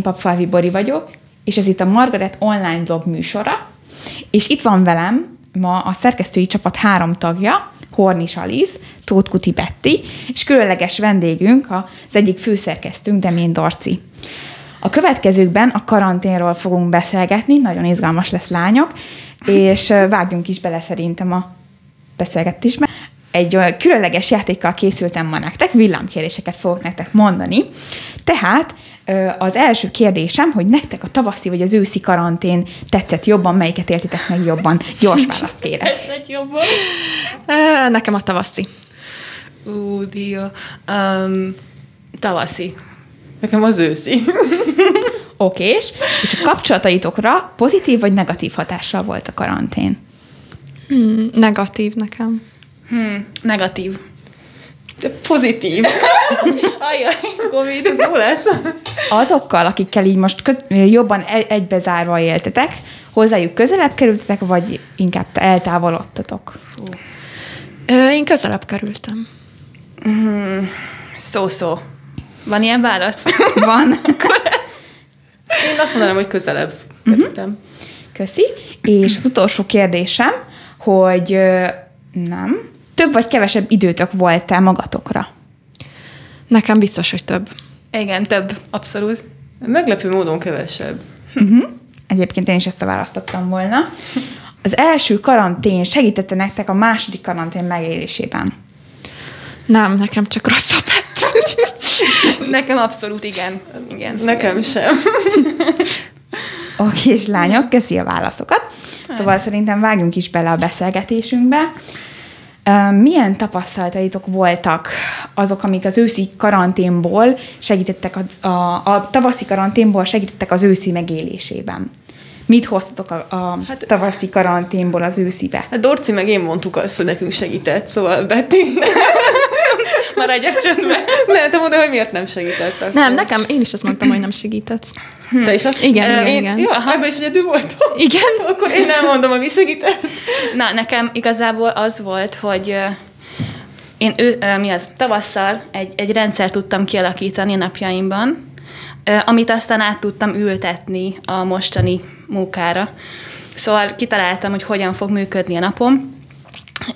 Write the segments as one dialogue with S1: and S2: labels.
S1: Én Papfalvi Bori vagyok, és ez itt a Margaret online blog műsora, és itt van velem ma a szerkesztői csapat három tagja, Hornis Alice, Tóth Kuti Betty, és különleges vendégünk az egyik főszerkesztőnk, Demén Dorci. A következőkben a karanténról fogunk beszélgetni, nagyon izgalmas lesz lányok, és vágjunk is bele szerintem a beszélgetésbe. Egy különleges játékkal készültem ma nektek, villámkéréseket fogok nektek mondani. Tehát az első kérdésem, hogy nektek a tavaszi vagy az őszi karantén tetszett jobban, melyiket éltitek meg jobban? Gyors választ kérek.
S2: Tetszett jobban?
S3: Nekem a tavaszi.
S2: Ú, dia. Um, tavaszi.
S4: Nekem az őszi.
S1: Okés. És a kapcsolataitokra pozitív vagy negatív hatással volt a karantén?
S3: Hmm, negatív nekem.
S2: Hmm, negatív.
S4: Pozitív.
S2: Ajaj, Covid.
S4: Ez jó lesz.
S1: Azokkal, akikkel így most köz, jobban e- egybezárva éltetek, hozzájuk közelebb kerültetek, vagy inkább eltávolodtatok?
S3: Ö, én közelebb kerültem.
S2: Szó-szó. Van ilyen válasz?
S1: Van.
S4: Én azt mondanám, hogy közelebb kerültem.
S1: Köszi. És az utolsó kérdésem, hogy nem, több vagy kevesebb időtök volt-e magatokra?
S3: Nekem biztos, hogy több.
S2: Igen, több. Abszolút.
S4: Meglepő módon kevesebb.
S1: Uh-huh. Egyébként én is ezt a választottam volna. Az első karantén segítette nektek a második karantén megélésében?
S3: Nem, nekem csak rosszabb lett.
S2: Nekem abszolút igen. igen.
S4: Nekem sem.
S1: Oké, és lányok, köszi a válaszokat. Szóval szerintem vágjunk is bele a beszélgetésünkbe. Milyen tapasztalataitok voltak azok, amik az őszi karanténból segítettek, a, a, a tavaszi karanténból segítettek az őszi megélésében? Mit hoztatok a, a hát, tavaszi karanténból az őszibe?
S4: Hát Dorci meg én mondtuk azt, hogy nekünk segített, szóval Betty.
S2: Maradjak csöndben.
S4: Ne, te mondd, hogy miért nem segített. akkor.
S3: Nem, nekem, én is azt mondtam, hogy nem segített.
S4: Te is azt
S3: Igen,
S4: Ö,
S3: igen,
S4: én,
S3: igen.
S4: Jó, ebben is egyedül voltam.
S3: Igen.
S4: Akkor én nem mondom, ami segített.
S2: Na, nekem igazából az volt, hogy én ő, mi az, tavasszal egy, egy rendszer tudtam kialakítani napjaimban, amit aztán át tudtam ültetni a mostani munkára. Szóval kitaláltam, hogy hogyan fog működni a napom,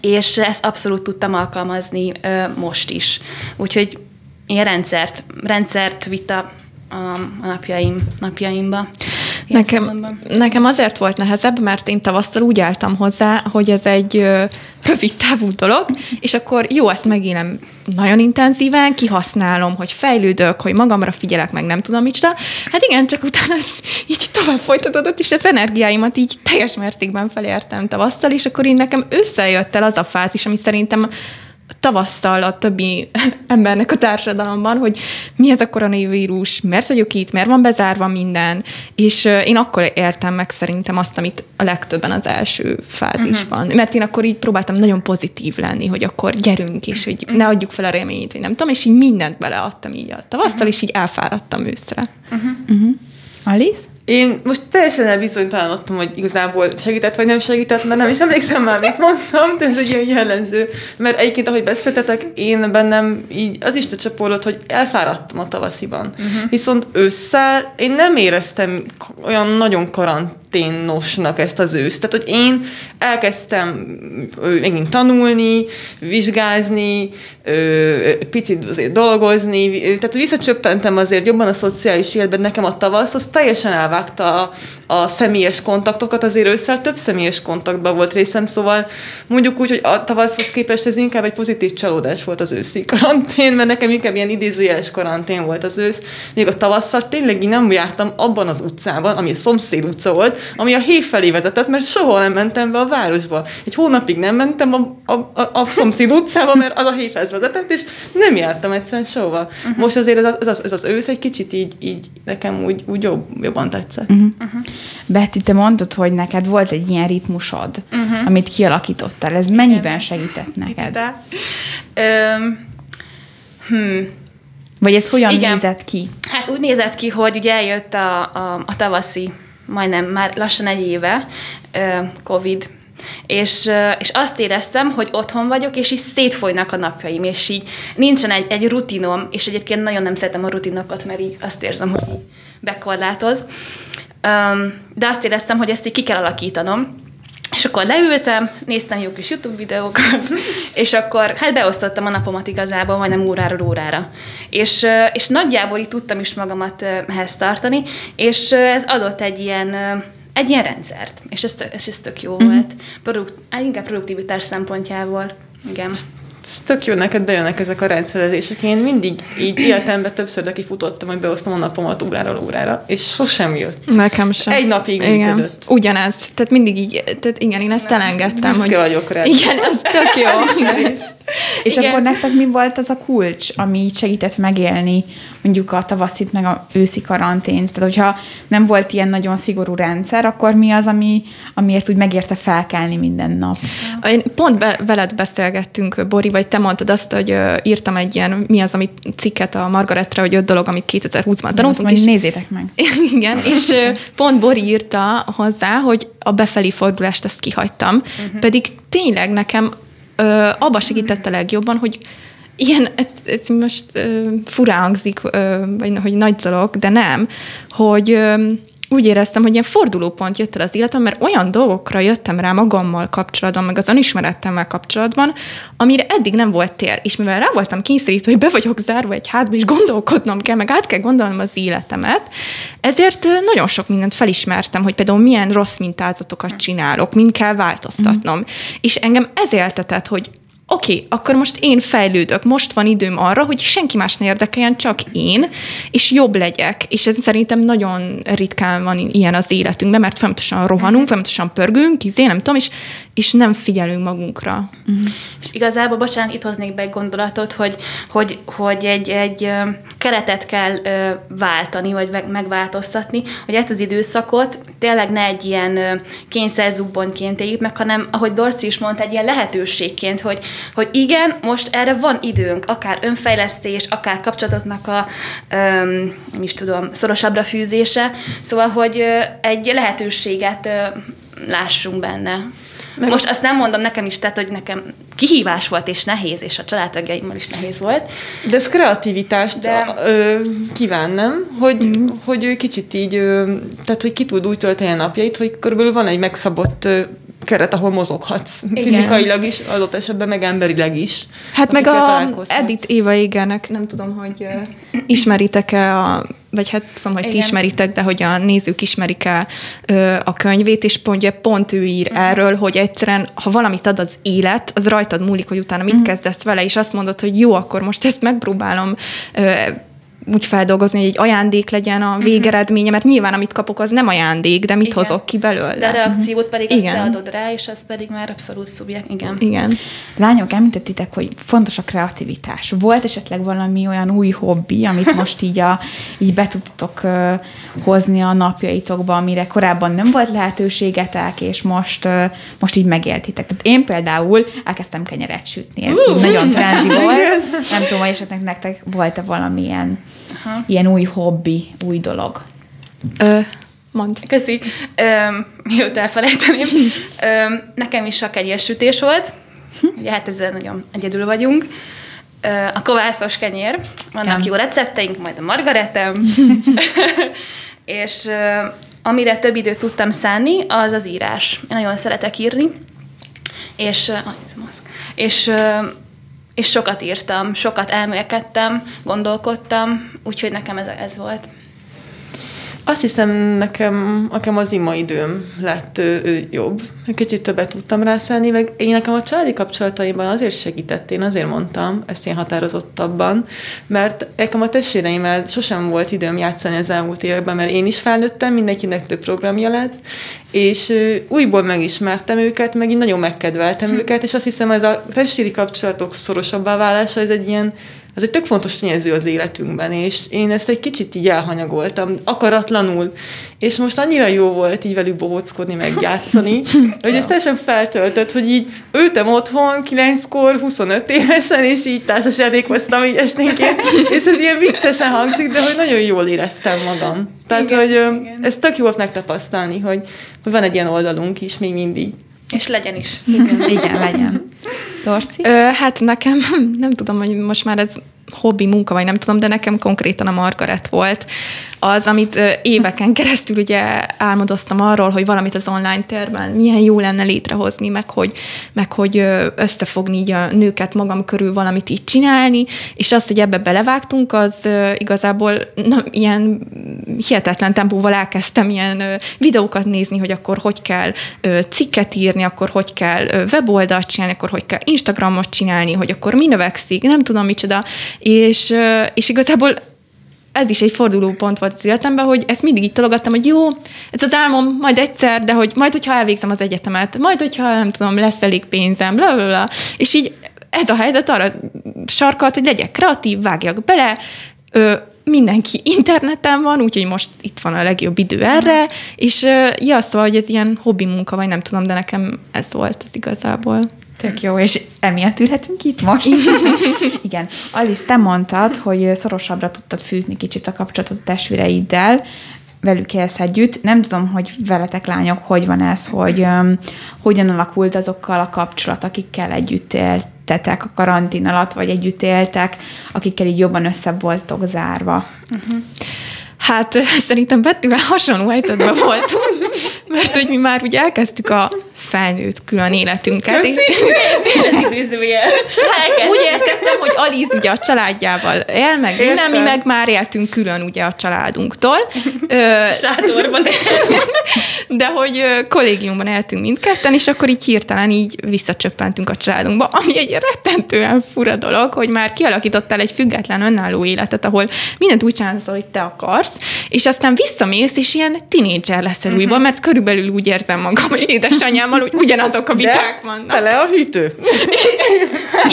S2: és ezt abszolút tudtam alkalmazni most is. Úgyhogy én rendszert, rendszert vitt a, a, a napjaim, napjaimba. Ilyen
S3: Nekem, nekem azért volt nehezebb, mert én tavasztal úgy álltam hozzá, hogy ez egy ö, rövid távú dolog, és akkor jó, ezt megélem nagyon intenzíven, kihasználom, hogy fejlődök, hogy magamra figyelek, meg nem tudom micsoda. Hát igen, csak utána ez így tovább folytatódott, és az energiáimat így teljes mértékben felértem tavasztal, és akkor így nekem összejött el az a fázis, ami szerintem tavasszal a többi embernek a társadalomban, hogy mi ez a koronavírus, miért vagyok itt, miért van bezárva minden, és én akkor értem meg szerintem azt, amit a legtöbben az első fázisban. Uh-huh. Mert én akkor így próbáltam nagyon pozitív lenni, hogy akkor gyerünk, és hogy ne adjuk fel a reményt, vagy nem tudom, és így mindent beleadtam így a tavasszal, és így elfáradtam őszre.
S1: Alice?
S4: Én most teljesen elbizonytalanodtam, hogy igazából segített vagy nem segített, mert nem is emlékszem már, mit mondtam, de ez egy ilyen jellemző. Mert egyébként, ahogy beszéltetek, én bennem így az is csapódott, hogy elfáradtam a tavasziban. Uh-huh. Viszont ősszel én nem éreztem olyan nagyon karanténosnak ezt az őszt. Tehát, hogy én elkezdtem megint tanulni, vizsgázni, picit azért dolgozni, tehát visszacsöppentem azért jobban a szociális életben. Nekem a tavasz az teljesen elvágta a, a személyes kontaktokat, azért ősszel több személyes kontaktban volt részem, szóval mondjuk úgy, hogy a tavaszhoz képest ez inkább egy pozitív csalódás volt az őszi karantén, mert nekem inkább ilyen idézőjeles karantén volt az ősz, még a tavasszal tényleg így nem jártam abban az utcában, ami a szomszéd utca volt, ami a hév felé vezetett, mert soha nem mentem be a városba. Egy hónapig nem mentem a, a, a, a szomszéd utcába, mert az a hévhez vezetett, és nem jártam egyszerűen sehova. Uh-huh. Most azért ez, az- ez, az, ez az ősz egy kicsit így, így nekem úgy, úgy jobb, jobban tetszett. Uh-huh.
S1: Betty, te mondtad, hogy neked volt egy ilyen ritmusod, uh-huh. amit kialakítottál. Ez mennyiben segített neked?
S2: De, öm, hmm,
S1: Vagy ez hogyan
S2: Igen.
S1: nézett ki?
S2: Hát úgy nézett ki, hogy ugye eljött a, a, a tavaszi, majdnem már lassan egy éve Covid És, és azt éreztem, hogy otthon vagyok, és így szétfolynak a napjaim, és így nincsen egy, egy rutinom, és egyébként nagyon nem szeretem a rutinokat, mert így azt érzem, hogy így bekorlátoz. De azt éreztem, hogy ezt így ki kell alakítanom, és akkor leültem, néztem jó kis YouTube videókat, és akkor hát beosztottam a napomat igazából majdnem óráról órára. És, és nagyjából így tudtam is magamat ehhez tartani, és ez adott egy ilyen, egy ilyen rendszert, és ez, tö- és ez tök jó volt. Produkt, inkább produktivitás szempontjából. Igen.
S4: Ez tök jó, neked bejönnek ezek a rendszerezések. Én mindig így életemben többször neki futottam, hogy beosztom a napomat óráról órára, és sosem jött.
S3: Nekem sem.
S4: Egy napig
S3: igen.
S4: működött.
S3: Ugyanez. Tehát mindig így, tehát igen, én ezt elengedtem.
S4: Büszke vagyok rá.
S3: Igen, ez tök jó.
S1: És
S2: Igen.
S1: akkor nektek mi volt az a kulcs, ami segített megélni mondjuk a tavaszit, meg a őszi karantént? Tehát, hogyha nem volt ilyen nagyon szigorú rendszer, akkor mi az, ami, amiért úgy megérte felkelni minden nap?
S3: Én pont be, veled beszélgettünk, Bori, vagy te mondtad azt, hogy írtam egy ilyen, mi az, amit cikket a Margaretre, hogy öt dolog, amit 2020-ban
S1: Azt
S3: tanultunk,
S1: majd
S3: és
S1: nézzétek meg.
S3: Igen, és pont Bori írta hozzá, hogy a befelé fordulást ezt kihagytam, uh-huh. pedig tényleg nekem ö, abba segített a legjobban, hogy ilyen, ez, ez most ö, furán hangzik, ö, vagy hogy nagy dolog, de nem, hogy ö, úgy éreztem, hogy ilyen fordulópont jött el az életem, mert olyan dolgokra jöttem rá magammal kapcsolatban, meg az önismeretemmel kapcsolatban, amire eddig nem volt tér. És mivel rá voltam kényszerítve, hogy be vagyok zárva egy házba, és gondolkodnom kell, meg át kell gondolnom az életemet, ezért nagyon sok mindent felismertem, hogy például milyen rossz mintázatokat csinálok, mind kell változtatnom. Mm. És engem ez éltetett, hogy oké, okay, akkor most én fejlődök, most van időm arra, hogy senki más ne érdekeljen, csak én, és jobb legyek. És ez szerintem nagyon ritkán van ilyen az életünkben, mert folyamatosan rohanunk, folyamatosan pörgünk, izé, nem tudom, és, és nem figyelünk magunkra.
S2: És igazából, bocsánat, itt hoznék be egy gondolatot, hogy, hogy, hogy egy, egy keretet kell váltani, vagy meg- megváltoztatni, hogy ezt az időszakot tényleg ne egy ilyen ö, kényszerzubbonyként éljük meg, hanem, ahogy Dorci is mondta, egy ilyen lehetőségként, hogy, hogy igen, most erre van időnk, akár önfejlesztés, akár kapcsolatoknak a, öm, nem is tudom, szorosabbra fűzése, szóval, hogy egy lehetőséget lássunk benne. Meg Most azt nem mondom nekem is, tehát, hogy nekem kihívás volt és nehéz, és a családtagjaimmal is nehéz volt.
S4: De ez kreativitást
S2: De-
S4: De... ö, kíván, nem? Hogy, mm. hogy ő kicsit így, ö, tehát hogy ki tud úgy tölteni a napjait, hogy körülbelül van egy megszabott ö, keret, ahol mozoghatsz.
S2: Igen.
S4: Fizikailag is, adott esetben meg emberileg is.
S3: Hát meg a. Edith Éva Égernek, nem tudom, hogy ö, ismeritek-e a vagy hát tudom, hogy ti
S2: Igen.
S3: ismeritek, de hogy a nézők ismerik-e ö, a könyvét, és pont, ugye, pont ő ír uh-huh. erről, hogy egyszerűen, ha valamit ad az élet, az rajtad múlik, hogy utána mit uh-huh. kezdesz vele, és azt mondod, hogy jó, akkor most ezt megpróbálom ö, úgy feldolgozni, hogy egy ajándék legyen a végeredménye, mert nyilván amit kapok, az nem ajándék, de mit
S2: Igen.
S3: hozok ki belőle?
S2: De a reakciót pedig azt
S3: Igen.
S2: te adod rá, és az pedig már abszolút szubjekt. Igen.
S3: Igen.
S1: Lányok, említettitek, hogy fontos a kreativitás. Volt esetleg valami olyan új hobbi, amit most így, a, így be tudtok uh, hozni a napjaitokba, amire korábban nem volt lehetőségetek, és most, uh, most így megéltitek. Tehát én például elkezdtem kenyeret sütni, ez így nagyon trendi volt. Nem tudom, hogy esetleg nektek volt-e valamilyen
S2: Aha.
S1: ilyen új hobbi, új dolog.
S3: Ö, mondd.
S2: Köszi. Öm, mielőtt elfelejteném, öm, nekem is a kenyérsütés volt. Ugye hát ezzel nagyon egyedül vagyunk. Ö, a kovászos kenyér. Vannak
S1: Igen.
S2: jó recepteink, majd a margaretem. És ö, amire több időt tudtam szánni, az az írás. Én nagyon szeretek írni. És, ö, ah, és, ö, és sokat írtam, sokat elmélkedtem, gondolkodtam, úgyhogy nekem ez, ez volt.
S4: Azt hiszem, nekem, nekem az ima időm lett ö, ö, jobb. Kicsit többet tudtam rászállni, meg én nekem a családi kapcsolataimban azért segített, én azért mondtam ezt én határozottabban, mert nekem a testvéreimmel sosem volt időm játszani az elmúlt években, mert én is felnőttem, mindenkinek több programja lett, és újból megismertem őket, meg így nagyon megkedveltem
S2: Hm.
S4: őket, és azt hiszem, ez a testvéri kapcsolatok szorosabbá válása, ez egy ilyen ez egy tök fontos tényező az életünkben, és én ezt egy kicsit így elhanyagoltam, akaratlanul, és most annyira jó volt így velük bohóckodni, meg játszani, hogy ez teljesen feltöltött, hogy így ültem otthon 9-kor, 25 évesen, és így társasjátékoztam így esténként, és ez ilyen viccesen hangzik, de hogy nagyon jól éreztem magam. Tehát,
S2: Igen,
S4: hogy
S2: igen.
S4: ez tök jó volt megtapasztalni, hogy, hogy van egy ilyen oldalunk is még mindig.
S2: És legyen is.
S1: Igen, igen legyen. Torci?
S3: Ö, hát nekem, nem tudom, hogy most már ez hobbi munka, vagy nem tudom, de nekem konkrétan a Margaret volt az, amit éveken keresztül ugye álmodoztam arról, hogy valamit az online térben milyen jó lenne létrehozni, meg hogy, meg hogy összefogni így a nőket magam körül valamit így csinálni, és azt, hogy ebbe belevágtunk, az igazából na, ilyen hihetetlen tempóval elkezdtem ilyen videókat nézni, hogy akkor hogy kell cikket írni, akkor hogy kell weboldalt csinálni, akkor hogy kell Instagramot csinálni, hogy akkor mi növekszik, nem tudom micsoda, és, és igazából ez is egy fordulópont volt az életemben, hogy ezt mindig így tologattam, hogy jó, ez az álmom majd egyszer, de hogy majd, hogyha elvégzem az egyetemet, majd, hogyha nem tudom, lesz elég pénzem, bla, bla, bla. És így ez a helyzet arra sarkalt, hogy legyek kreatív, vágjak bele, ö, mindenki interneten van, úgyhogy most itt van a legjobb idő erre, és ja, szóval, hogy ez ilyen hobbi munka, vagy nem tudom, de nekem ez volt az igazából.
S1: Tök jó, és emiatt ülhetünk itt most. Igen. Alice, te mondtad, hogy szorosabbra tudtad fűzni kicsit a kapcsolatot a testvéreiddel, velük élsz együtt. Nem tudom, hogy veletek lányok, hogy van ez, hogy um, hogyan alakult azokkal a kapcsolat, akikkel együtt éltetek a karantén alatt, vagy együtt éltek, akikkel így jobban össze voltok zárva.
S3: Hát szerintem Bettivel hasonló helyzetben voltunk, mert hogy mi már ugye elkezdtük a felnőtt külön életünket.
S2: Idézőjel.
S3: Úgy értettem, hogy Aliz ugye a családjával él, meg minden, mi
S4: Értem.
S3: meg már éltünk külön ugye a családunktól.
S2: Sátorban.
S3: de hogy kollégiumban éltünk mindketten, és akkor így hirtelen így visszacsöppentünk a családunkba, ami egy rettentően fura dolog, hogy már kialakítottál egy független önálló életet, ahol mindent úgy csinálsz, ahogy te akarsz, és aztán visszamész, és ilyen tinédzser leszel
S4: Mhm.
S3: újban, mert körülbelül úgy érzem magam, hogy édesanyámmal, hogy ugyanazok a viták vannak.
S4: Tele a hűtő.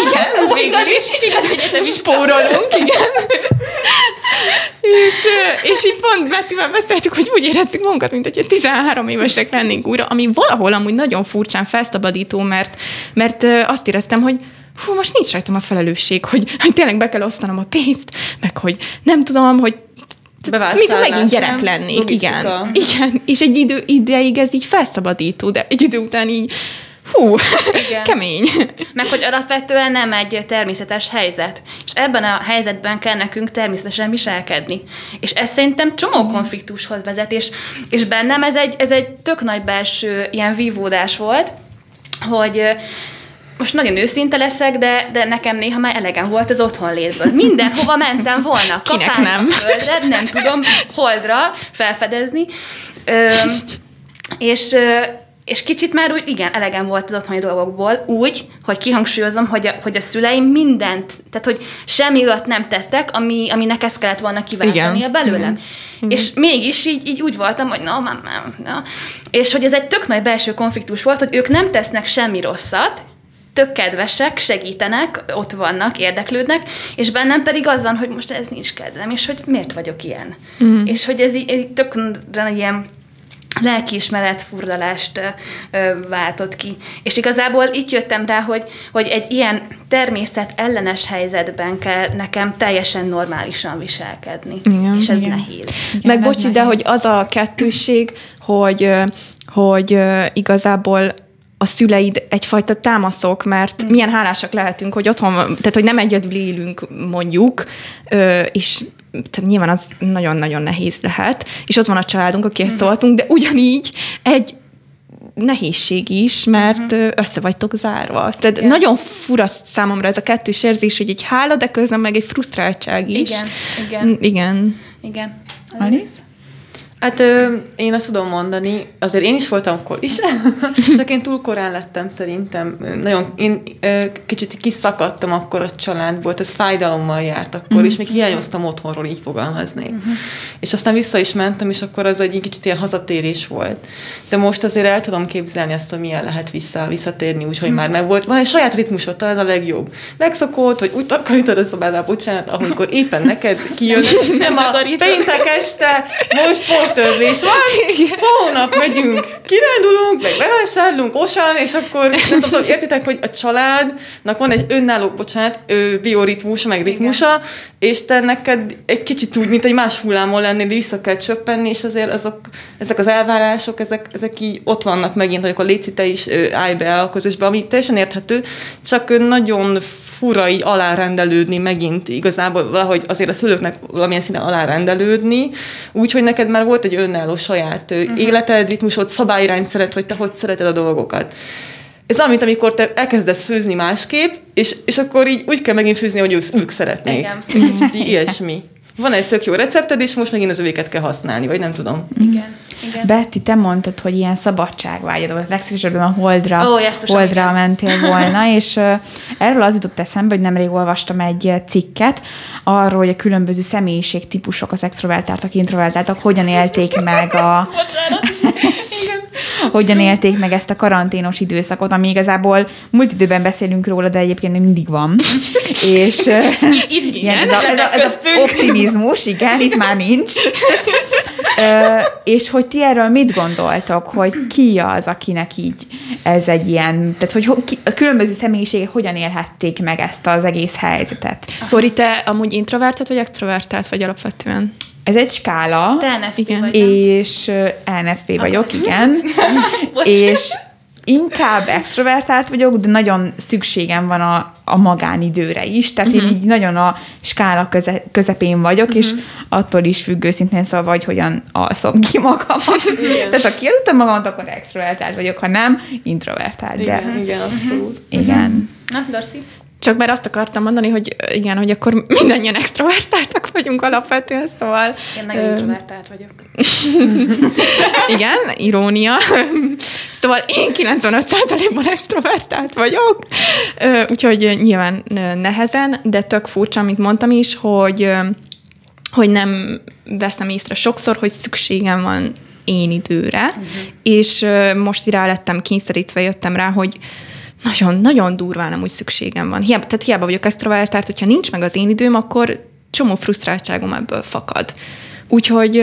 S3: Igen, végül is. Spórolunk, igen. és, és itt pont Bettivel beszéltük, hogy úgy érezzük magunkat, mint hogy 13 évesek lennénk újra, ami valahol amúgy nagyon furcsán felszabadító, mert, mert azt éreztem, hogy hú, most nincs rajtam a felelősség, hogy, hogy tényleg be kell osztanom a pénzt, meg hogy nem tudom, hogy mint ha megint gyerek
S4: nem?
S3: lennék, igen.
S4: Logisztika.
S3: Igen, és egy idő ideig ez így felszabadító, de egy idő után így, hú,
S2: Igen.
S3: kemény.
S2: Meg hogy alapvetően nem egy természetes helyzet. És ebben a helyzetben kell nekünk természetesen viselkedni. És ez szerintem csomó konfliktushoz vezet, és, és bennem ez egy, ez egy tök nagy belső ilyen vívódás volt, hogy most nagyon őszinte leszek, de, de nekem néha már elegem volt az otthonlétből. Mindenhova mentem volna.
S3: Kinek nem?
S2: Földre, nem tudom, holdra felfedezni. Ö, és, és kicsit már úgy, igen, elegem volt az otthoni dolgokból, úgy, hogy kihangsúlyozom, hogy a, hogy a szüleim mindent, tehát hogy semmi olyat nem tettek, ami, aminek ezt kellett volna kiváltania
S3: Igen,
S2: belőlem.
S3: igen.
S2: És mégis így, így úgy voltam, hogy na, nem, na. És hogy ez egy tök nagy belső konfliktus volt, hogy ők nem tesznek semmi rosszat, tök kedvesek, segítenek, ott vannak, érdeklődnek, és bennem pedig az van, hogy most ez nincs kedvem, és hogy miért vagyok ilyen. Mm. És hogy ez így, ez így ilyen lelkiismeret furdalást váltott ki. És igazából itt jöttem rá, hogy, hogy egy ilyen természet ellenes helyzetben kell nekem teljesen normálisan viselkedni.
S3: Igen,
S2: és ez
S1: igen.
S2: nehéz.
S1: Igen,
S3: Meg bocsi, de hogy az a kettősség, hogy, hogy igazából a szüleid egyfajta támaszok, mert mm. milyen hálásak lehetünk, hogy otthon, van- tehát hogy nem egyedül élünk mondjuk, és tehát nyilván az nagyon-nagyon nehéz lehet, és ott van a családunk, akihez mm. szóltunk, de ugyanígy egy nehézség is, mert uh-huh. össze vagytok zárva. Tehát
S2: Igen.
S3: Igen. nagyon fura számomra ez a kettős érzés, hogy egy hála, de közben meg egy frusztráltság is.
S2: Igen, igen,
S3: Mm, Igen.
S2: igen.
S1: Alice?
S4: Hát ö, én azt tudom mondani, azért én is voltam akkor is, csak én túl korán lettem szerintem. Nagyon, én ö, kicsit kiszakadtam akkor a családból, ez fájdalommal járt akkor, és még hiányoztam otthonról, így fogalmaznék. És aztán vissza is mentem, és akkor az egy kicsit ilyen hazatérés volt. De most azért el tudom képzelni azt, hogy milyen lehet vissza, visszatérni, úgyhogy már meg volt. Van egy saját ritmusod, talán ez a legjobb. Megszokott, hogy úgy takarítod a szobádát, bocsánat, amikor éppen neked kijön, nem a péntek este, most volt portörlés van, hónap megyünk, kirándulunk, meg bevásárlunk, osan, és akkor nem tudom, értitek, hogy a családnak van egy önálló, bocsánat, bioritmusa, meg ritmusa, és te neked egy kicsit úgy, mint egy más hullámon lennél, vissza kell csöppenni, és azért azok, ezek az elvárások, ezek, ezek így ott vannak megint, hogy akkor léci te is állj be a közösbe, ami teljesen érthető, csak nagyon fura így alárendelődni megint igazából valahogy azért a szülőknek valamilyen szinten alárendelődni, úgyhogy neked már volt egy önálló saját uh-huh. életed, ritmusod, szabályrendszered, hogy te hogy szereted a dolgokat. Ez olyan, mint amikor te elkezdesz főzni másképp, és, és akkor így úgy kell megint főzni, hogy ők, ők szeretnék.
S2: Igen.
S4: Így ilyesmi. Van egy tök jó recepted, és most megint az övéket kell használni, vagy nem tudom.
S2: Igen. Igen.
S1: Betty, te mondtad, hogy ilyen szabadságvágyad volt, legszívesebben a Holdra,
S2: most
S1: Holdra
S2: igen.
S1: mentél volna, és uh, erről az jutott eszembe, hogy nemrég olvastam egy cikket arról, hogy a különböző személyiségtípusok, az extrovertáltak, introvertáltak, hogyan élték meg a... hogyan élték meg ezt a karanténos időszakot, ami igazából múlt időben beszélünk róla, de egyébként még mindig van. és
S2: Itt
S1: igen, ez, a, ez, a, ez a optimizmus, igen, itt már nincs. Ö, és hogy ti erről mit gondoltok, hogy ki az, akinek így ez egy ilyen, tehát hogy ho- ki, a különböző személyiségek hogyan élhették meg ezt az egész helyzetet.
S3: Bori, te amúgy introvertált vagy extrovertált vagy alapvetően?
S1: Ez egy skála,
S2: Te NFP
S3: Igen.
S2: vagy, nem?
S1: és NFP vagyok, igen, és inkább extrovertált vagyok, de nagyon szükségem van a, a magánidőre is, tehát uh-huh. én így nagyon a skála köze, közepén vagyok, uh-huh. és attól is függ őszintén szóval, hogy hogyan alszom ki magamat. tehát ha kialudtam magamat, akkor extrovertált vagyok, ha nem, introvertált. De
S4: Igen, igen, abszolút.
S1: igen.
S2: Na, Dorsi?
S3: Csak már azt akartam mondani, hogy igen, hogy akkor mindannyian extrovertáltak vagyunk alapvetően, szóval...
S2: Én nagyon introvertált vagyok.
S3: Igen, irónia. Szóval én 95%-ban extrovertált vagyok, úgyhogy nyilván nehezen, de tök furcsa, amit mondtam is, hogy, hogy nem veszem észre sokszor, hogy szükségem van én időre, uh-huh. és most rá lettem kényszerítve, jöttem rá, hogy nagyon-nagyon durván amúgy szükségem van. Hiába, tehát hiába vagyok extrovertált, hogyha nincs meg az én időm, akkor csomó frusztráltságom ebből fakad. Úgyhogy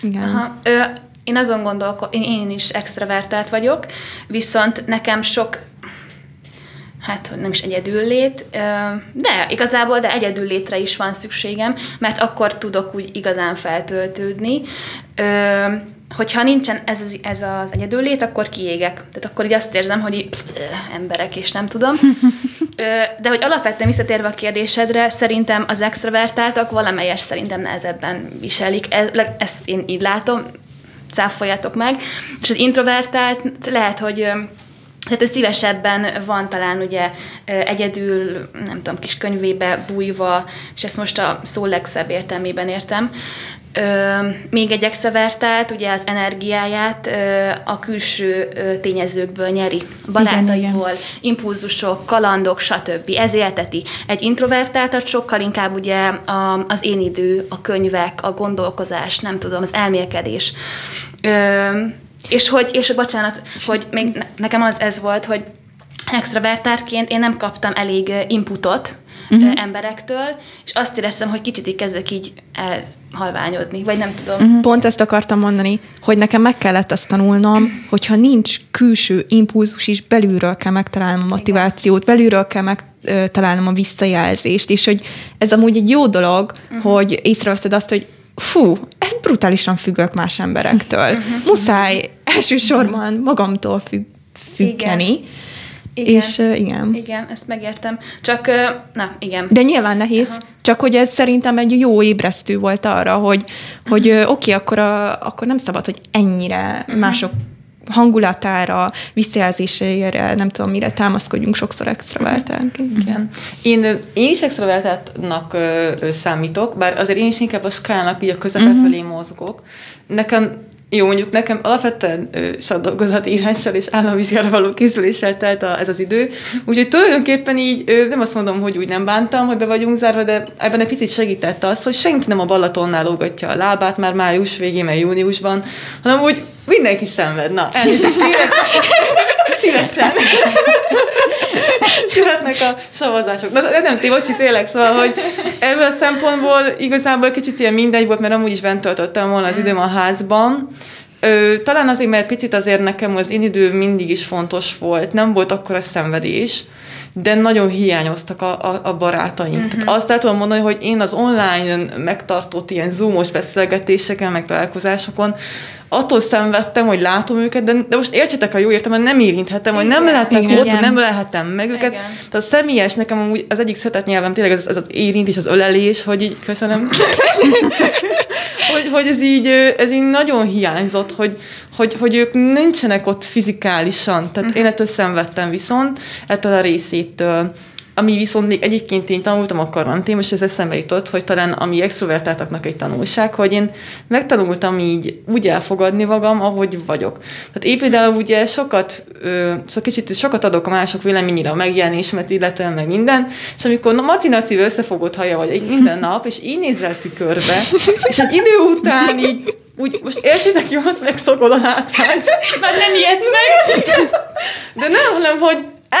S3: igen.
S2: Aha. Ö, én azon gondolkodom, én, is extravertált vagyok, viszont nekem sok hát nem is egyedüllét, de igazából, de egyedüllétre is van szükségem, mert akkor tudok úgy igazán feltöltődni. Hogyha nincsen ez az, ez az egyedüllét, akkor kiégek. Tehát akkor így azt érzem, hogy így, pff, emberek, és nem tudom. De hogy alapvetően visszatérve a kérdésedre, szerintem az extravertáltak valamelyes szerintem nehezebben viselik. Ezt én így látom, cáfoljatok meg. És az introvertált lehet, hogy tehát ő szívesebben van talán ugye egyedül, nem tudom, kis könyvébe bújva, és ezt most a szó legszebb értelmében értem. Ö, még egy extravertált, ugye az energiáját ö, a külső ö, tényezőkből nyeri. Barátaiból, impulzusok, kalandok, stb. Ez élteti. Egy introvertáltat sokkal inkább ugye a, az én idő, a könyvek, a gondolkozás, nem tudom, az elmélkedés. Ö, és hogy, és bocsánat, hogy még ne- nekem az ez volt, hogy extravertárként én nem kaptam elég inputot uh-huh. emberektől, és azt éreztem, hogy kicsit így kezdek így elhalványodni, vagy nem tudom. Uh-huh.
S3: Pont ezt akartam mondani, hogy nekem meg kellett azt tanulnom, hogyha nincs külső impulzus is, belülről kell megtalálnom a motivációt, belülről kell megtalálnom a visszajelzést, és hogy ez amúgy egy jó dolog, uh-huh. hogy észreveszed azt, hogy fú, ez brutálisan függök más emberektől. Uh-huh. Muszáj elsősorban magamtól függ, függeni.
S2: Igen. Igen.
S3: És uh, igen.
S2: Igen, ezt megértem. Csak, ö, na, igen.
S3: De nyilván nehéz, Aha. csak hogy ez szerintem egy jó ébresztő volt arra, hogy, hogy ö, oké, akkor, a, akkor nem szabad, hogy ennyire uh-huh. mások hangulatára, visszajelzéseire, nem tudom, mire támaszkodjunk sokszor extravertálként.
S4: Igen. Én, én is extrovertáltnak ö, ö, számítok, bár azért én is inkább a skálának így a közepe uh-huh. felé mozgok. Nekem jó, mondjuk nekem alapvetően szakdolgozati és államvizsgára való készüléssel telt a, ez az idő, úgyhogy tulajdonképpen így ö, nem azt mondom, hogy úgy nem bántam, hogy be vagyunk zárva, de ebben egy picit segített az, hogy senki nem a Balatonnál lógatja a lábát már május végén, mert júniusban, hanem úgy mindenki szenved. Na, elnézést kérek. Szívesen. Jöhetnek a szavazások. Na, de nem tévocsi, tényleg, szóval, hogy ebből a szempontból igazából kicsit ilyen mindegy volt, mert amúgy is bent töltöttem volna az időm a házban, Ö, talán azért, mert picit azért nekem az én idő mindig is fontos volt, nem volt akkor a szenvedés, de nagyon hiányoztak a, a, a barátaim. Uh-huh. Tehát azt el tudom mondani, hogy én az online megtartott ilyen zoomos beszélgetéseken, meg találkozásokon attól szenvedtem, hogy látom őket, de, de most értsetek a jó értem, nem érinthetem, hogy nem lehetek igen, ott, nem lehetem meg őket. Igen. Tehát a személyes, nekem amúgy az egyik szeretett nyelvem tényleg ez, ez az érintés, az ölelés, hogy így köszönöm. hogy, hogy ez így, ez így nagyon hiányzott, hogy, hogy, hogy ők nincsenek ott fizikálisan. Tehát uh-huh. én ettől szenvedtem viszont, ettől a részétől. Ami viszont még egyébként én tanultam a karantén, és ez eszembe jutott, hogy talán ami extrovertáltaknak egy tanulság, hogy én megtanultam így úgy elfogadni magam, ahogy vagyok. Tehát én például ugye sokat, ö, szóval kicsit sokat adok a mások véleményére a megjelenésemet, illetően meg minden, és amikor maci naci összefogott haja vagy minden nap, és így nézel tükörbe, és egy idő után így úgy, most értsétek jó, azt megszokod a látványt.
S2: Már nem ijedsz meg.
S4: De nem, hanem, hogy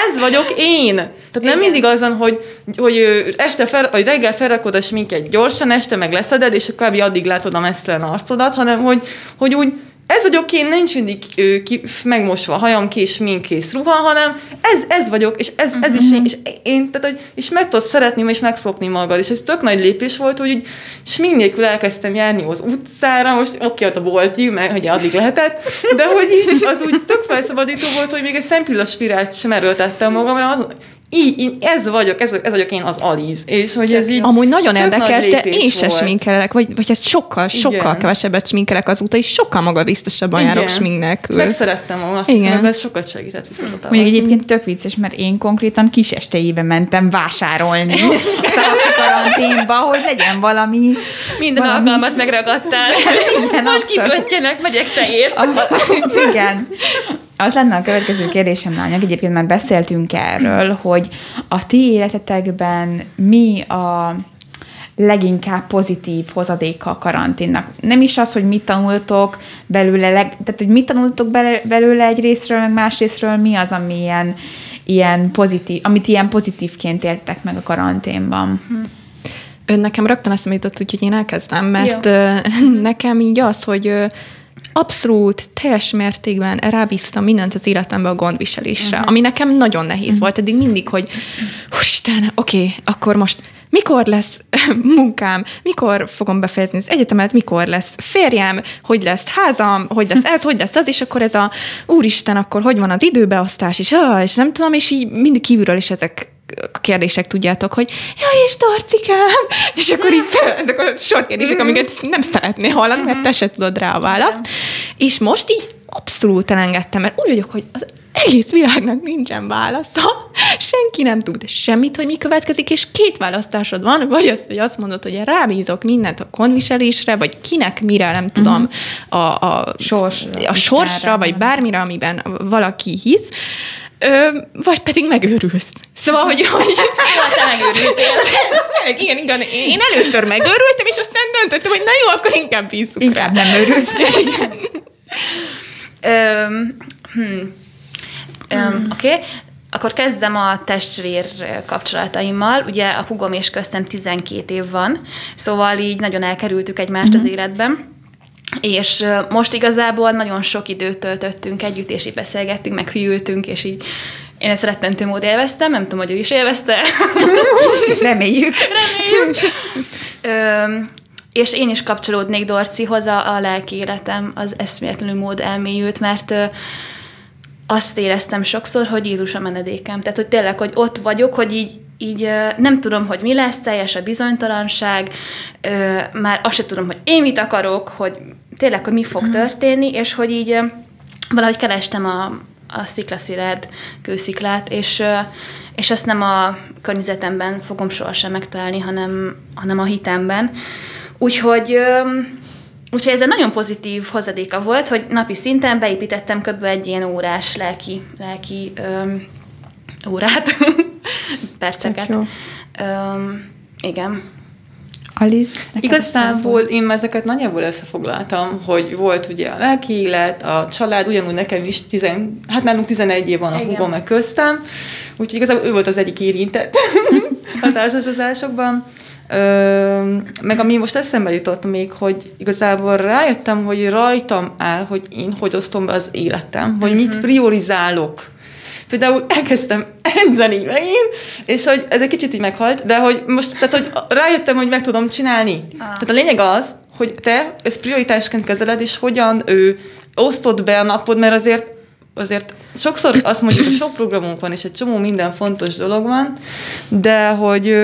S4: ez vagyok én. Tehát Igen. nem mindig azon, hogy, hogy este fel, vagy reggel felrakod a sminket gyorsan, este meg leszeded, és kb. addig látod a messzelen arcodat, hanem hogy, hogy úgy ez vagyok én, nincs mindig ö, ki, megmosva hajam, kés, kész ruha, hanem ez, ez vagyok, és ez, ez is én, mhm. és én, tehát, hogy, és meg tudod szeretni, és megszokni magad, és ez tök nagy lépés volt, hogy úgy smink nélkül elkezdtem járni az utcára, most oké, ott a boltig, mert hogy addig lehetett, de hogy így, az úgy tök felszabadító volt, hogy még egy szempilla spirált sem erőltettem magamra, az, így, így, ez vagyok, ez, ez vagyok én az Aliz. És hogy ez így...
S3: Amúgy nagyon érdekes, de én se sminkelek, vagy, vagy hát sokkal, sokkal Igen. kevesebbet sminkelek azóta, és sokkal magabiztosabban Igen. járok smink nélkül.
S4: Megszerettem magam, azt Igen. hiszem, ez sokat segített viszont
S1: Mondjuk egyébként tök vicces, mert én konkrétan kis estejébe mentem vásárolni a karanténba, hogy legyen valami...
S2: Minden valami... alkalmat megragadtál. Igen, Most kikötjenek, megyek teért.
S1: igen. Az lenne a következő kérdésem, lányok, egyébként már beszéltünk erről, hogy a ti életetekben mi a leginkább pozitív hozadéka a karanténnak. Nem is az, hogy mit tanultok belőle, leg, tehát hogy mit tanultok belőle egy részről, meg más részről, mi az, ami ilyen, ilyen pozitív, amit ilyen pozitívként éltek meg a karanténban.
S3: Hm. Nekem rögtön eszembe jutott, úgyhogy én elkezdem, mert Jó. nekem így az, hogy abszolút, teljes mértékben rábíztam mindent az életembe a gondviselésre, uh-huh. ami nekem nagyon nehéz uh-huh. volt eddig mindig, hogy Isten, oké, okay, akkor most mikor lesz munkám, mikor fogom befejezni az egyetemet, mikor lesz férjem, hogy lesz házam, hogy lesz ez, hogy lesz az, és akkor ez a úristen, akkor hogy van az időbeosztás, és, ah, és nem tudom, és így mindig kívülről is ezek kérdések tudjátok, hogy jaj, és Dorcikám, és akkor így ezek a sor kérdések, amiket nem szeretné hallani, mert te se tudod rá a választ. És most így abszolút elengedtem, mert úgy vagyok, hogy az egész világnak nincsen válasza, senki nem tud semmit, hogy mi következik, és két választásod van, vagy az, hogy azt mondod, hogy rábízok mindent a konviselésre, vagy kinek mire, nem tudom, uh-huh. a, a,
S1: Sorsra,
S3: a sorsra, vagy bármire, amiben valaki hisz, Ö, vagy pedig megőrülsz. Szóval, hogy... hogy
S2: te megőrültél.
S3: igen, igen. Én először megőrültem, és aztán döntöttem, hogy na jó, akkor inkább bízunk
S1: Inkább rá. nem őrülsz.
S2: um, hmm. um, Oké. Okay. Akkor kezdem a testvér kapcsolataimmal. Ugye a hugom és köztem 12 év van, szóval így nagyon elkerültük egymást mm-hmm. az életben. És most igazából nagyon sok időt töltöttünk együtt, és így beszélgettünk, meg hűltünk, és így én ezt rettentő mód élveztem, nem tudom, hogy ő is élvezte.
S1: Reméljük.
S2: Reméljük. Ö, és én is kapcsolódnék Dorcihoz, a, a lelki életem az eszméletlenül mód elmélyült, mert ö, azt éreztem sokszor, hogy Jézus a menedékem. Tehát, hogy tényleg, hogy ott vagyok, hogy így így nem tudom, hogy mi lesz, teljes a bizonytalanság, már azt sem tudom, hogy én mit akarok, hogy tényleg, hogy mi fog mhm. történni, és hogy így valahogy kerestem a, a sziklaszilárd kősziklát, és, és ezt nem a környezetemben fogom sohasem megtalálni, hanem, hanem a hitemben. Úgyhogy Úgyhogy ez egy nagyon pozitív hozadéka volt, hogy napi szinten beépítettem kb. egy ilyen órás lelki, lelki öm, órát, perceket. Öm, igen.
S1: Neked
S4: Igazából én ezeket nagyjából összefoglaltam, hogy volt ugye a lelki élet, a család, ugyanúgy nekem is, tizen, hát nálunk 11 év van a húgom meg köztem, úgyhogy igazából ő volt az egyik érintett a társasozásokban. Ö, meg ami most eszembe jutott még, hogy igazából rájöttem, hogy rajtam áll, hogy én hogy osztom be az életem, hogy mit priorizálok. Például elkezdtem edzeni megint, és hogy ez egy kicsit így meghalt, de hogy most, tehát hogy rájöttem, hogy meg tudom csinálni. Ah. Tehát a lényeg az, hogy te ezt prioritásként kezeled, és hogyan ő osztod be a napod, mert azért azért sokszor azt mondjuk, hogy sok programunk van, és egy csomó minden fontos dolog van, de hogy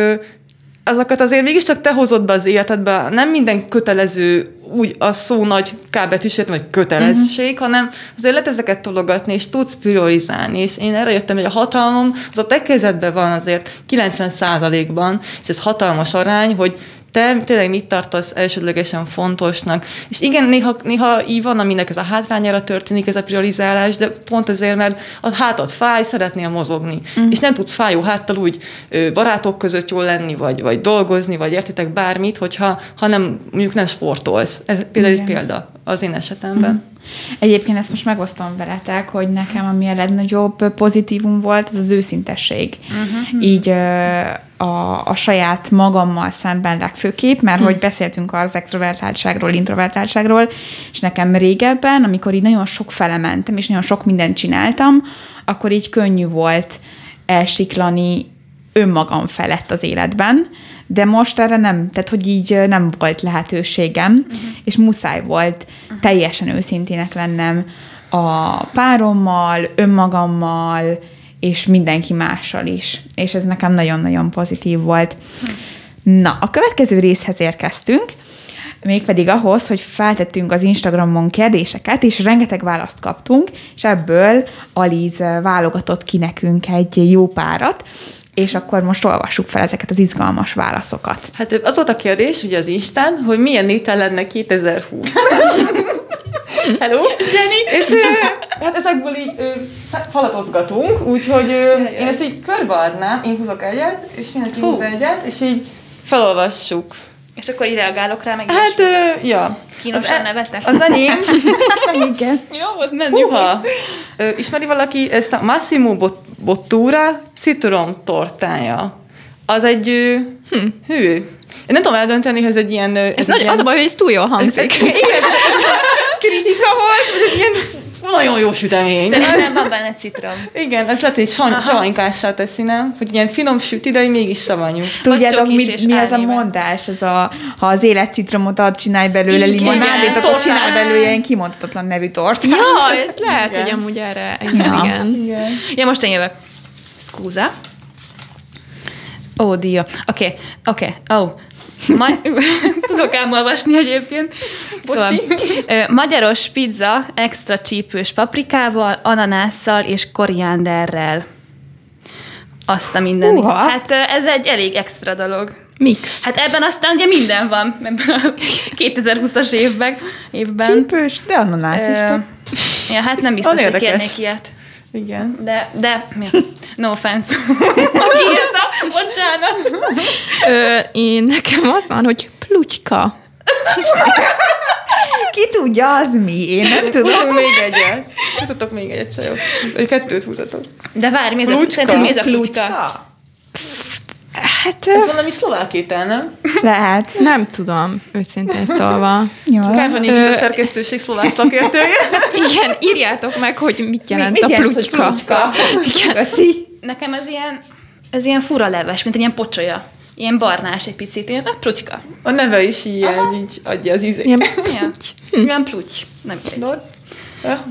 S4: azokat azért mégiscsak te hozod be az életedbe, nem minden kötelező úgy a szó nagy kábetűs értem, vagy kötelezség, uh-huh. hanem azért lehet ezeket tologatni, és tudsz priorizálni, és én erre jöttem, hogy a hatalmam az a te kezedben van azért 90%-ban, és ez hatalmas arány, hogy te tényleg mit tartasz elsődlegesen fontosnak. És igen, néha, néha így van, aminek ez a hátrányára történik, ez a priorizálás, de pont azért, mert a hátad fáj, szeretnél mozogni. Mm. És nem tudsz fájó háttal úgy barátok között jól lenni, vagy, vagy dolgozni, vagy értitek bármit, hogyha ha nem, mondjuk nem sportolsz. Ez például egy példa az én esetemben. Mm.
S1: Egyébként ezt most megosztom veletek, hogy nekem ami a legnagyobb pozitívum volt, az az őszintesség. Uh-huh. Így a, a saját magammal szemben legfőképp, mert hogy beszéltünk az extrovertáltságról, introvertáltságról, és nekem régebben, amikor így nagyon sok fele mentem, és nagyon sok mindent csináltam, akkor így könnyű volt elsiklani önmagam felett az életben, de most erre nem, tehát hogy így nem volt lehetőségem, uh-huh. és muszáj volt uh-huh. teljesen őszintének lennem a párommal, önmagammal, és mindenki mással is. És ez nekem nagyon-nagyon pozitív volt. Na, a következő részhez érkeztünk, mégpedig ahhoz, hogy feltettünk az Instagramon kérdéseket, és rengeteg választ kaptunk, és ebből Aliz válogatott ki nekünk egy jó párat, és akkor most olvassuk fel ezeket az izgalmas válaszokat.
S4: Hát az volt a kérdés, ugye az Instán, hogy milyen étel lenne 2020. Hello! Jenny! És hát ezekből így ö, falatozgatunk, úgyhogy ö, én ezt így körbeadnám, én húzok egyet, és mindenki húz egyet, és így felolvassuk.
S2: És akkor így reagálok rá, meg
S4: Hát, ö, ja.
S2: Kínosan
S4: e-
S2: nevetek?
S4: Az enyém,
S1: Igen.
S2: Jó, volt menni.
S4: Uha! Ö, ismeri valaki ezt a Massimo Bot- Bottura citrom tortája? Az egy hm. hű. Én nem tudom eldönteni, hogy ez egy ilyen...
S3: Ez
S4: egy
S3: nagy,
S4: ilyen
S3: az a baj, hogy ez túl jól hangzik.
S4: Igen, kritika volt, ez egy ilyen nagyon jó sütemény.
S2: Szerintem van benne citrom.
S4: Igen, ez lehet, hogy sav- savanykásá teszi, nem? Hogy ilyen finom süti, de hogy mégis savanyú.
S1: Tudjátok, mi, mi ez a mondás? Ez a, ha az élet citromot ad, csinálj belőle limonádét, akkor csinálj belőle ilyen kimondhatatlan nevű tortát.
S3: Ja, ez lehet,
S4: Igen.
S3: hogy amúgy erre, igen,
S1: Ja.
S3: igen.
S4: Igen.
S2: Ja, most én jövök. Scusa. Ó, dia. Oké, oké, ó. Ma- Tudok ám olvasni egyébként.
S4: Bocsi.
S2: ö, magyaros pizza extra csípős paprikával, ananásszal és koriánderrel. Azt a mindenit. Hát ez egy elég extra dolog.
S3: Mix.
S2: Hát ebben aztán ugye minden van, ebben a 2020-as évben. évben.
S1: Csípős, de ananász is.
S2: Ja, hát nem biztos, hogy
S4: érdekes.
S2: kérnék ilyet.
S4: Igen.
S2: De, de, mi? no offense. Aki írta, bocsánat.
S3: Ö, én nekem az van, hogy plutyka.
S1: Ki tudja, az mi? Én nem tudom.
S4: Húzunk még egyet. Húzatok még egyet, csajok. Vagy kettőt húzatok.
S2: De várj, mi ez a,
S4: Plutyka.
S2: szerintem mi ez a plutyka?
S3: Hát
S4: Ez valami szlovák étel, nem?
S1: Lehet.
S3: nem tudom, őszintén szólva.
S1: Jó.
S4: Kár, hogy nincs
S3: Ö,
S4: a szerkesztőség szlovák szakértője.
S3: Igen, írjátok meg, hogy mit jelent
S1: mit
S3: a
S1: jelent,
S3: plutyka.
S1: Köszi.
S2: Nekem ez ilyen, ez ilyen fura leves, mint egy ilyen pocsolya. Ilyen barnás egy picit, ilyen a plutyka.
S4: A neve is ilyen, így adja az ízét.
S3: Ilyen
S2: Ja. Ilyen pluty. Nem.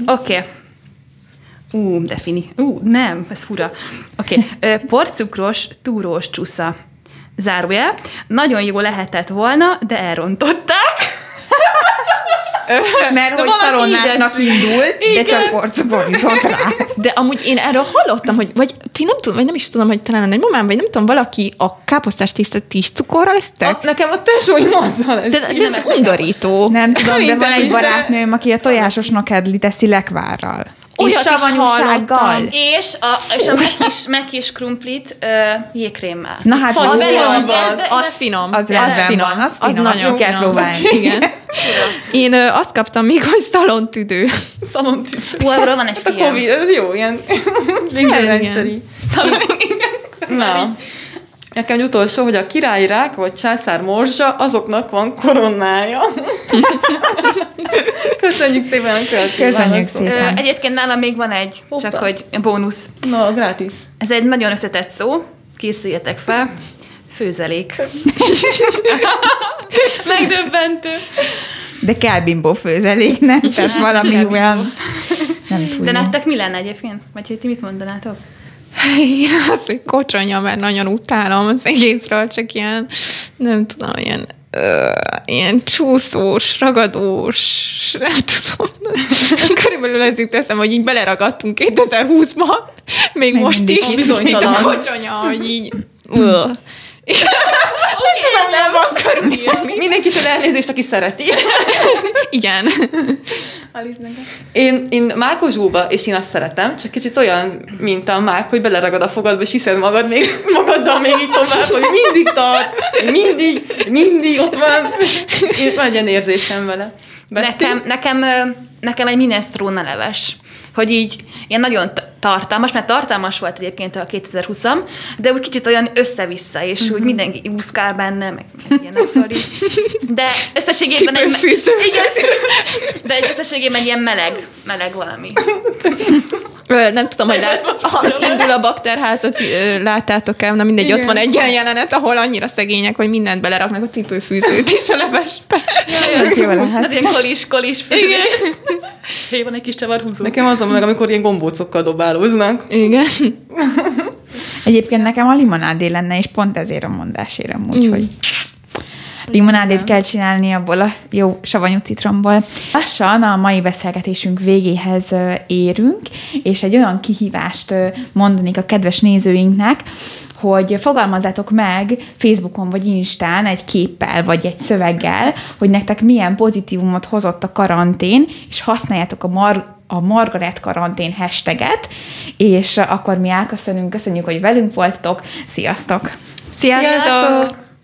S2: Oké. Okay. Ú, defini. Ú, nem, ez fura. Oké. Okay. Porcukros, túrós csusza. Zárójel. Nagyon jó lehetett volna, de elrontották.
S1: Mert hogy
S4: valaki
S1: szalonnásnak indult, de csak porcukor jutott rá.
S3: De amúgy én erről hallottam, hogy vagy ti nem tudom, vagy nem is tudom, hogy talán a nagymamám, vagy nem tudom, valaki a káposztás tésztát is cukorral
S4: A,
S3: esztek?
S4: nekem a tesóim azzal lesz.
S3: De ez
S2: Én nem
S3: undorító.
S1: Nem tudom, de van egy
S4: de-
S1: barátnőm, aki a tojásos nokedli teszi lekvárral. És
S3: Olyat is
S1: savanyúsággal.
S2: És a, és a megkis, megkis krumplit ö, jégkrémmel.
S1: Na hát,
S3: Az,
S1: az,
S3: finom,
S2: az-
S3: az,
S2: ez-
S3: az finom.
S1: az
S3: finom.
S1: van, az finom,
S3: az
S1: azt
S3: nagyon
S1: kell
S3: finom.
S1: próbálni.
S3: Igen. Én ö, azt kaptam még, hogy szalontüdő.
S4: Szalontüdő.
S2: Hú, arról van egy
S4: A
S2: film.
S4: Covid, ez jó, ilyen végzőrendszeri.
S2: Szóval,
S4: Na. Nekem egy utolsó, hogy a királyrák vagy császár morzsa, azoknak van koronája. Köszönjük szépen a következő
S1: Köszönjük.
S2: Ö,
S1: szépen.
S2: egyébként nálam még van egy,
S4: Hoppá.
S2: csak hogy bónusz.
S4: Na, gratis.
S2: Ez egy nagyon összetett szó, készüljetek fel. Főzelék. Megdöbbentő.
S1: De kell bimbó főzelék, nem? Tehát
S2: Hát,
S1: valami olyan... Nem
S2: De nektek mi lenne egyébként? Vagy hogy ti mit mondanátok?
S3: Én azt, hogy kocsonya, mert nagyon utálom az egészről, csak ilyen, nem tudom, ilyen, ö, ilyen csúszós, ragadós, nem tudom. Körülbelül ez jut eszem, hogy így beleragadtunk 2020-ba, még
S1: Még
S3: most is, mint a kocsonya, hogy így... Ö. Nem tudom, nem van körülírni.
S4: Mindenkitől elnézést, aki szereti.
S3: Igen.
S4: Én, én mákozsóba, és én azt szeretem, csak kicsit olyan, mint a mák, hogy beleragad a fogadba, és viszed magad még, magaddal még így tovább, hogy mindig tart, mindig, mindig ott van. Én van egy ilyen érzésem vele.
S2: Nekem, nekem, nekem egy minestrone leves. Hogy így ilyen nagyon tartalmas, mert tartalmas volt egyébként a 2020-am, de úgy kicsit olyan össze-vissza, és
S3: Mhm.
S2: úgy mindenki úszkál benne, meg, meg ilyenek, szóval így. De összességében egy... Igen, de egy összességében ilyen meleg, meleg valami.
S3: Nem tudom, hogy lát, ha az indul a bakterházat, láttátok el, na mindegy, ott van egy olyan jelenet, ahol annyira szegények, hogy mindent beleraknak a cipőfűzőt is a levesbe.
S1: Ez jó lehet.
S2: Az ilyen kolis, kolis. Igen. Hé, van egy kis csavarhúzó.
S4: Nekem azon meg, amikor ilyen gombócokkal dobálóznak.
S3: Igen.
S1: Egyébként nekem a limonádé lenne, és pont ezért a mondásérem, úgyhogy limonádét kell csinálni abból a jó savanyú citromból. Lassan a mai beszélgetésünk végéhez érünk, és egy olyan kihívást mondanék a kedves nézőinknek, hogy fogalmazzátok meg Facebookon vagy Instán egy képpel vagy egy szöveggel, hogy nektek milyen pozitívumot hozott a karantén, és használjátok a mar a Margaret karantén hashtaget, és akkor mi elköszönünk, köszönjük, hogy velünk voltatok, sziasztok!
S3: Sziasztok!